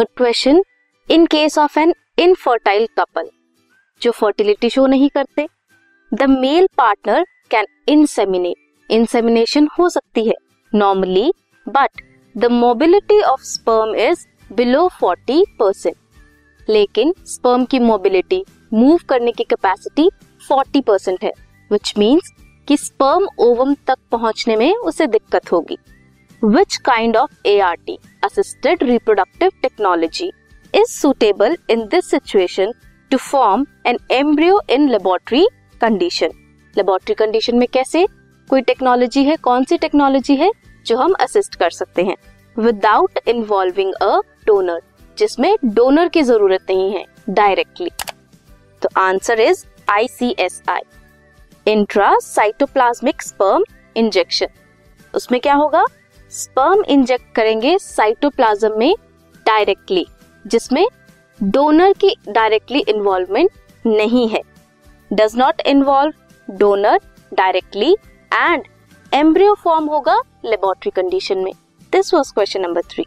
Third question in case of an infertile couple जो fertility show नहीं करते the male partner can inseminate insemination हो सकती है normally but the mobility of sperm is below 40 percent लेकिन sperm की mobility move करने की कैपेसिटी 40 परसेंट है विच मीन्स कि स्पर्म ओवम तक पहुँचने में उसे दिक्कत होगी। Which kind of A R T assisted reproductive technology is suitable in this situation to form an embryo in laboratory condition laboratory condition में कैसे? कोई टेक्नोलॉजी है? कौन सी टेक्नोलॉजी है जो हम असिस्ट कर सकते हैं? विदाउट इन्वॉल्विंग अ डोनर जिसमें डोनर की ज़रूरत नहीं है डायरेक्टली तो answer is I C S I intracytoplasmic sperm injection उसमें क्या होगा? स्पर्म इंजेक्ट करेंगे साइटोप्लाज्म में डायरेक्टली जिसमें डोनर की डायरेक्टली इन्वॉल्वमेंट नहीं है। Does not involve donor directly and embryo form होगा लेबोरेटरी कंडीशन में। This was question number three